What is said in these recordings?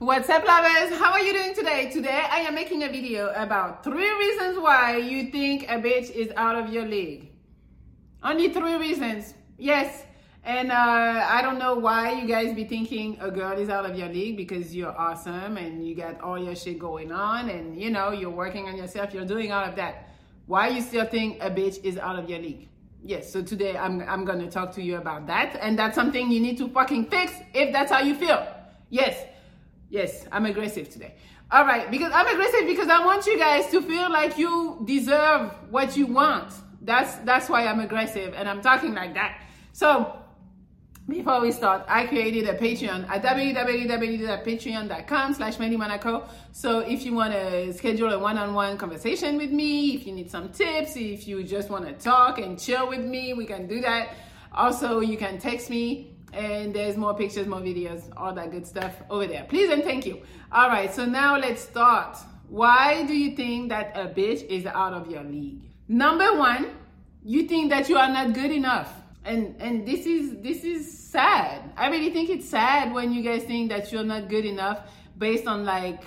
What's up, lovers? How are you doing today? Today, I am making a video about three reasons why you think a bitch is out of your league. Only three reasons. Yes. And uh, I don't know why you guys be thinking a girl is out of your league because you're awesome and you got all your shit going on and you know you're working on yourself, you're doing all of that. Why you still think a bitch is out of your league? Yes, so today I'm I'm gonna talk to you about that, and that's something you need to fucking fix if that's how you feel. Yes, Yes, I'm aggressive today. All right, because I'm aggressive because I want you guys to feel like you deserve what you want. That's that's why I'm aggressive and I'm talking like that. So before we start, I created a Patreon at www.patreon.com slash Monaco. So if you want to schedule a one-on-one conversation with me, if you need some tips, if you just want to talk and chill with me, we can do that. Also, you can text me and there's more pictures, more videos, all that good stuff over there. Please and thank you. All right, so now let's start. Why do you think that a bitch is out of your league? Number one, you think that you are not good enough. And and this is this is sad. I really think it's sad when you guys think that you're not good enough based on like,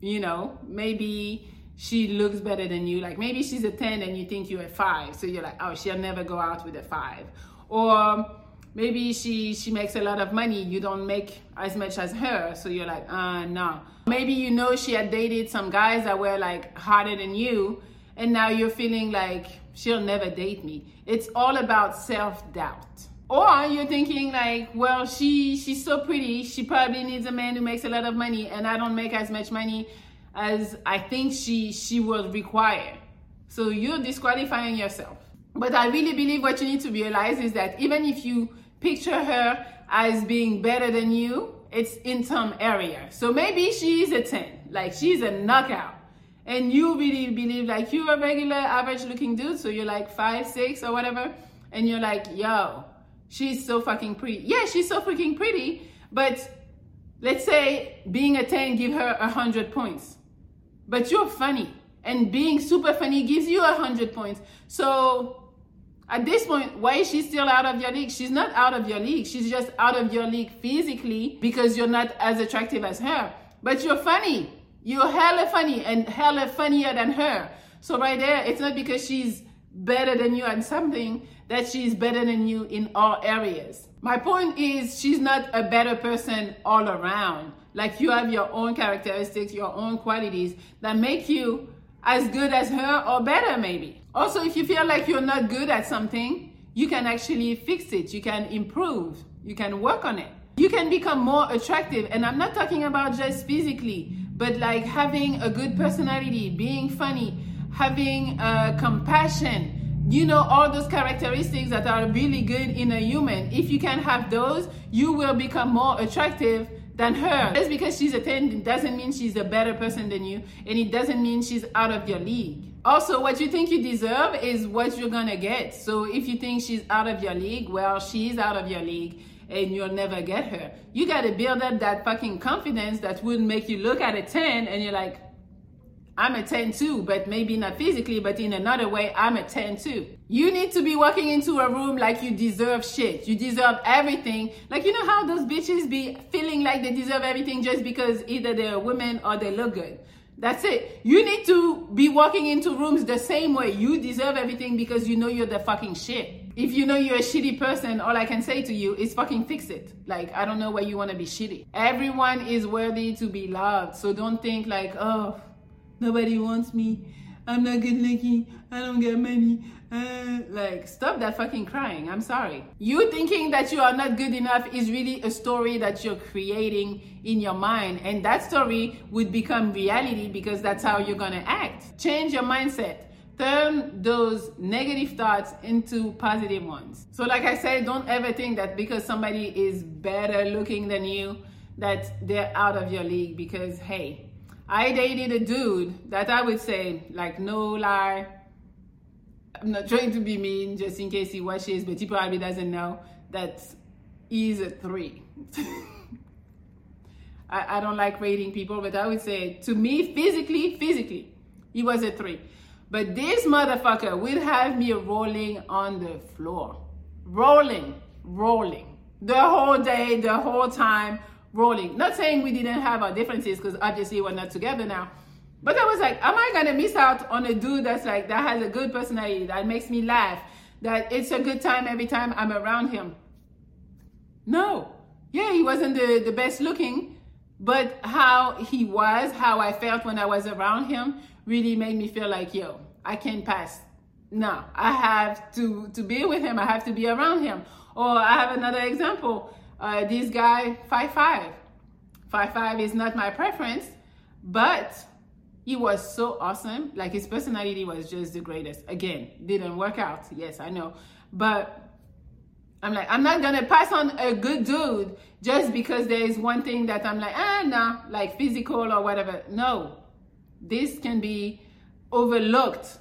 you know, maybe she looks better than you. Like maybe she's a 10 and you think you're a 5. So you're like, oh, she'll never go out with a 5. Or maybe she she makes a lot of money. You don't make as much as her. So you're like uh no. Maybe you know she had dated some guys that were like harder than you and now you're feeling like she'll never date me. It's all about self-doubt. Or you're thinking like well she she's so pretty. She probably needs a man who makes a lot of money and i don't make as much money as i think she she would require. So you're disqualifying yourself. But I really believe what you need to realize is that even if you picture her as being better than you, it's in some area. So maybe she's a 10, like she's a knockout. And you really believe like you're a regular average looking dude, so you're like five, six or whatever, and you're like, yo, she's so fucking pretty. Yeah, she's so freaking pretty, but let's say being a 10 give her a hundred points. But you're funny. And being super funny gives you a hundred points. So at this point, why is she still out of your league? She's not out of your league. She's just out of your league physically because you're not as attractive as her. But you're funny. You're hella funny and hella funnier than her. So right there, it's not because she's better than you at something that she's better than you in all areas. My point is she's not a better person all around. Like you have your own characteristics, your own qualities that make you as good as her or better maybe. Also, if you feel like you're not good at something, you can actually fix it. You can improve. You can work on it. You can become more attractive. And I'm not talking about just physically, but like having a good personality, being funny, having uh, compassion, you know, all those characteristics that are really good in a human. If you can have those, you will become more attractive than her. Just because she's a 10 doesn't mean she's a better person than you, and it doesn't mean she's out of your league. Also, what you think you deserve is what you're gonna get. So if you think she's out of your league, well, she's out of your league and you'll never get her. You gotta build up that fucking confidence that would make you look at a 10 and you're like, I'm a 10 too, but maybe not physically, but in another way, I'm a 10 too. You need to be walking into a room like you deserve shit. You deserve everything. Like, you know how those bitches be feeling like they deserve everything just because either they're women or they look good. That's it. You need to be walking into rooms the same way. You deserve everything because you know you're the fucking shit. If you know you're a shitty person, all I can say to you is fucking fix it. Like, I don't know why you want to be shitty. Everyone is worthy to be loved. So don't think like, oh, Nobody wants me. I'm not good looking. I don't get money. Uh, like, stop that fucking crying. I'm sorry. You thinking that you are not good enough is really a story that you're creating in your mind. And that story would become reality because that's how you're gonna act. Change your mindset. Turn those negative thoughts into positive ones. So, like I said, don't ever think that because somebody is better looking than you, that they're out of your league because hey, I dated a dude that I would say, like, no lie. I'm not trying to be mean just in case he watches, but he probably doesn't know that he's a three. I, I don't like rating people, but I would say to me, physically, physically, he was a three. But this motherfucker would have me rolling on the floor. Rolling, rolling. The whole day, the whole time, rolling. Not saying we didn't have our differences because obviously we're not together now. But I was like, am I gonna miss out on a dude that's like that has a good personality, that makes me laugh, that it's a good time every time I'm around him? No. Yeah, he wasn't the, the best looking, but how he was, how I felt when I was around him, really made me feel like, yo, I can't pass. No, I have to to be with him. I have to be around him. Or I have another example. Uh, this guy, five five. Five five is not my preference, but he was so awesome. Like his personality was just the greatest. Again, didn't work out. Yes, I know, but I'm like, I'm not gonna pass on a good dude just because there is one thing that I'm like, ah, nah, like physical or whatever. No, this can be overlooked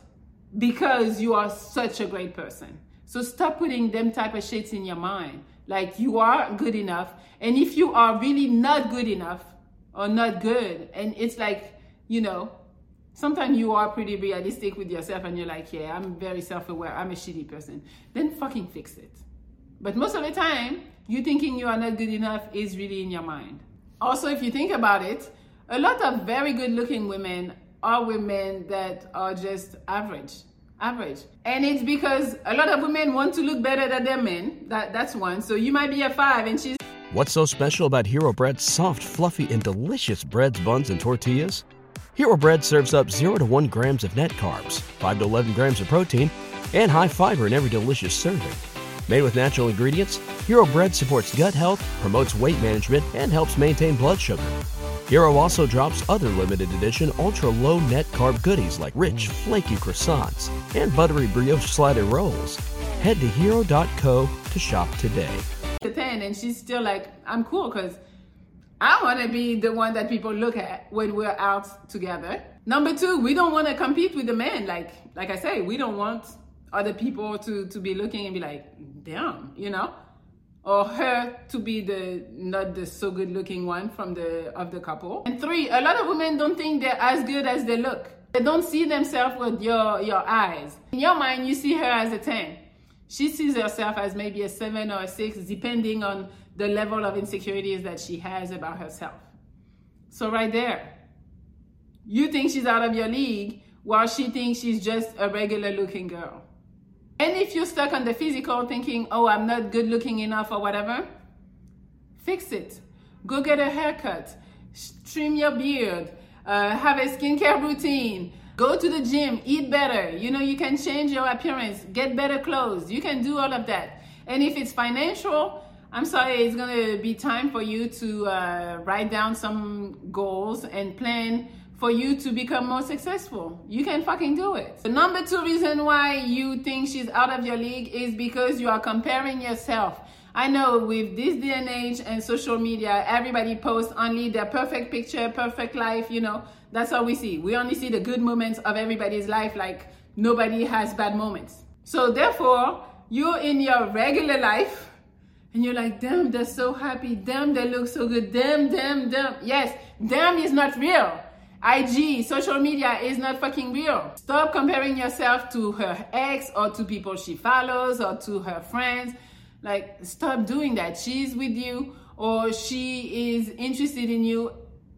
because you are such a great person. So stop putting them type of shits in your mind. Like you are good enough. And if you are really not good enough or not good, and it's like, you know, sometimes you are pretty realistic with yourself and you're like, yeah, I'm very self aware, I'm a shitty person, then fucking fix it. But most of the time, you thinking you are not good enough is really in your mind. Also, if you think about it, a lot of very good looking women are women that are just average. Average. And it's because a lot of women want to look better than their men. That, that's one. So you might be a five and she's. What's so special about Hero Bread's soft, fluffy, and delicious breads, buns, and tortillas? Hero Bread serves up 0 to 1 grams of net carbs, 5 to 11 grams of protein, and high fiber in every delicious serving. Made with natural ingredients, Hero Bread supports gut health, promotes weight management, and helps maintain blood sugar. Hero also drops other limited edition ultra low net carb goodies like rich, flaky croissants and buttery brioche slider rolls. Head to hero.co to shop today. To 10 and she's still like, I'm cool because I want to be the one that people look at when we're out together. Number two, we don't want to compete with the men. Like, like I say, we don't want other people to to be looking and be like, damn, you know, or her to be the not the so good looking one from the of the couple. And three, a lot of women don't think they're as good as they look. They don't see themselves with your your eyes. In your mind, you see her as a ten. She sees herself as maybe a seven or a six, depending on the level of insecurities that she has about herself. So right there, you think she's out of your league while she thinks she's just a regular looking girl. And if you're stuck on the physical thinking, oh, I'm not good looking enough or whatever, fix it. Go get a haircut, trim your beard, uh, have a skincare routine, go to the gym, eat better. You know, you can change your appearance, get better clothes. You can do all of that. And if it's financial, I'm sorry, it's gonna be time for you to uh, write down some goals and plan for you to become more successful. You can fucking do it. The number two reason why you think she's out of your league is because you are comparing yourself. I know with this day and age and social media, everybody posts only their perfect picture, perfect life, you know. That's all we see. We only see the good moments of everybody's life, like nobody has bad moments. So therefore, you're in your regular life and you're like, damn, they're so happy. Damn, they look so good. Damn, damn, damn. Yes, damn is not real. IG, social media is not fucking real. Stop comparing yourself to her ex or to people she follows or to her friends. Like, stop doing that. She's with you or she is interested in you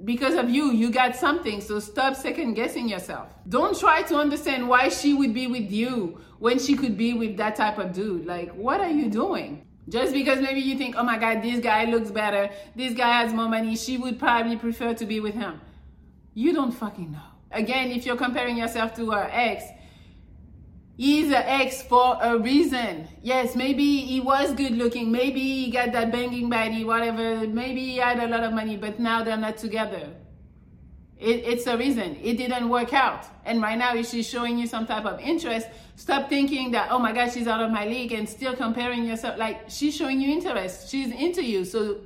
because of you. You got something. So stop second guessing yourself. Don't try to understand why she would be with you when she could be with that type of dude. Like, what are you doing? Just because maybe you think, oh my God, this guy looks better, this guy has more money, she would probably prefer to be with him. You don't fucking know. Again, if you're comparing yourself to her ex, he's an ex for a reason. Yes, maybe he was good looking. Maybe he got that banging body, whatever. Maybe he had a lot of money, but now they're not together. It, it's a reason. It didn't work out. And right now, if she's showing you some type of interest, stop thinking that, oh my God, she's out of my league and still comparing yourself. Like, she's showing you interest. She's into you. So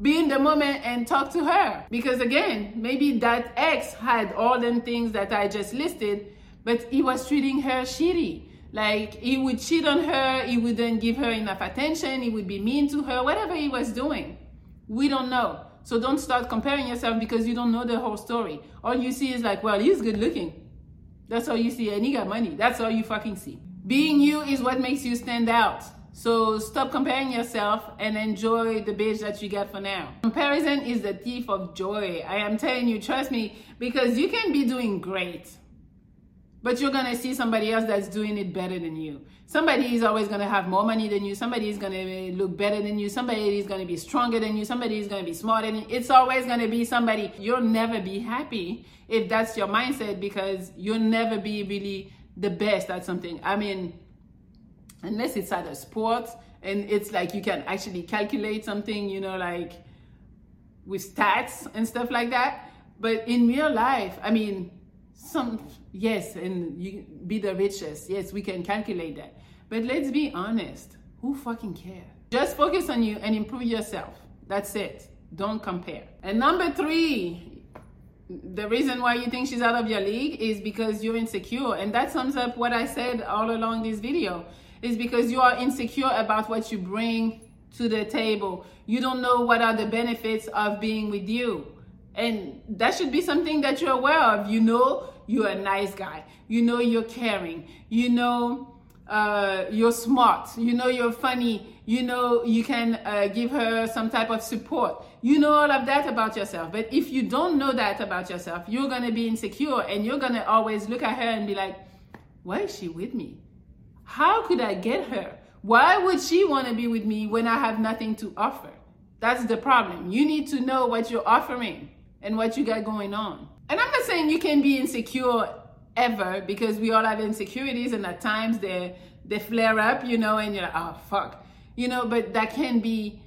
be in the moment and talk to her. Because again, maybe that ex had all them things that I just listed, but he was treating her shitty. Like he would cheat on her, he wouldn't give her enough attention, he would be mean to her, whatever he was doing. We don't know. So don't start comparing yourself because you don't know the whole story. All you see is like, well, he's good looking. That's all you see, and he got money. That's all you fucking see. Being you is what makes you stand out. So stop comparing yourself and enjoy the bitch that you get for now. Comparison is the thief of joy. I am telling you, trust me, because you can be doing great, but you're gonna see somebody else that's doing it better than you. Somebody is always gonna have more money than you. Somebody is gonna look better than you. Somebody is gonna be stronger than you. Somebody is gonna be smarter than you. It's always gonna be somebody. You'll never be happy if that's your mindset because you'll never be really the best at something. I mean, unless it's at a sport and it's like you can actually calculate something, you know, like with stats and stuff like that. But in real life, I mean, some yes, and you be the richest. Yes, we can calculate that. But let's be honest. Who fucking cares? Just focus on you and improve yourself. That's it. Don't compare. And number three, the reason why you think she's out of your league is because you're insecure. And that sums up what I said all along this video is because you are insecure about what you bring to the table. You don't know what are the benefits of being with you. And that should be something that you're aware of. You know, you're a nice guy. You know, you're caring. You know, uh, you're smart. You know, you're funny. You know, you can uh, give her some type of support. You know all of that about yourself. But if you don't know that about yourself, you're going to be insecure and you're going to always look at her and be like, why is she with me? How could I get her? Why would she want to be with me when I have nothing to offer? That's the problem. You need to know what you're offering and what you got going on. And I'm not saying you can be insecure ever because we all have insecurities and at times they they flare up, you know, and you're like, oh fuck. You know, but that can be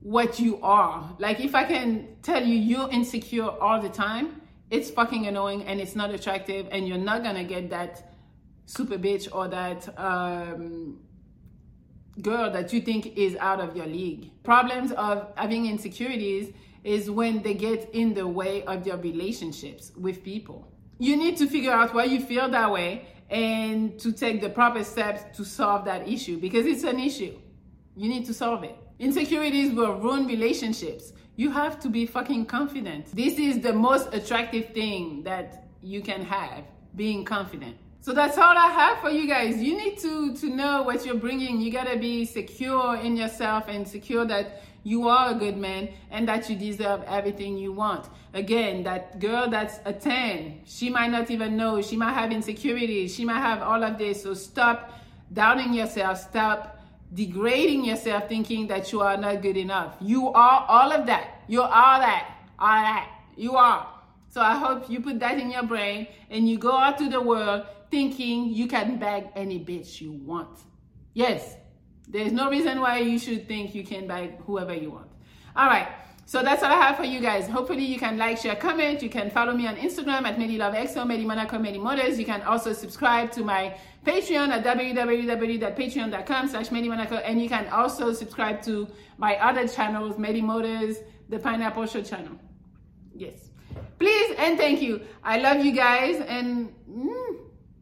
what you are. Like if I can tell you you're insecure all the time, it's fucking annoying and it's not attractive and you're not gonna get that super bitch or that um, girl that you think is out of your league. Problems of having insecurities is when they get in the way of your relationships with people. You need to figure out why you feel that way and to take the proper steps to solve that issue because it's an issue. You need to solve it. Insecurities will ruin relationships. You have to be fucking confident. This is the most attractive thing that you can have being confident. So that's all I have for you guys. You need to to know what you're bringing. You gotta be secure in yourself and secure that you are a good man and that you deserve everything you want. Again, that girl that's a 10, she might not even know. She might have insecurities. She might have all of this. So stop doubting yourself. Stop degrading yourself thinking that you are not good enough. You are all of that. You are all that. All that. You are. So I hope you put that in your brain and you go out to the world thinking you can bag any bitch you want. Yes, there's no reason why you should think you can bag whoever you want. All right. So that's all I have for you guys. Hopefully you can like, share, comment. You can follow me on Instagram at MelliLoveXO, MelliMonaco, MelliMotors. You can also subscribe to my Patreon at www.patreon.com slash MelliMonaco. And you can also subscribe to my other channels, MelliMotors, the Pineapple Show channel. Yes. Please and thank you. I love you guys and... Mm,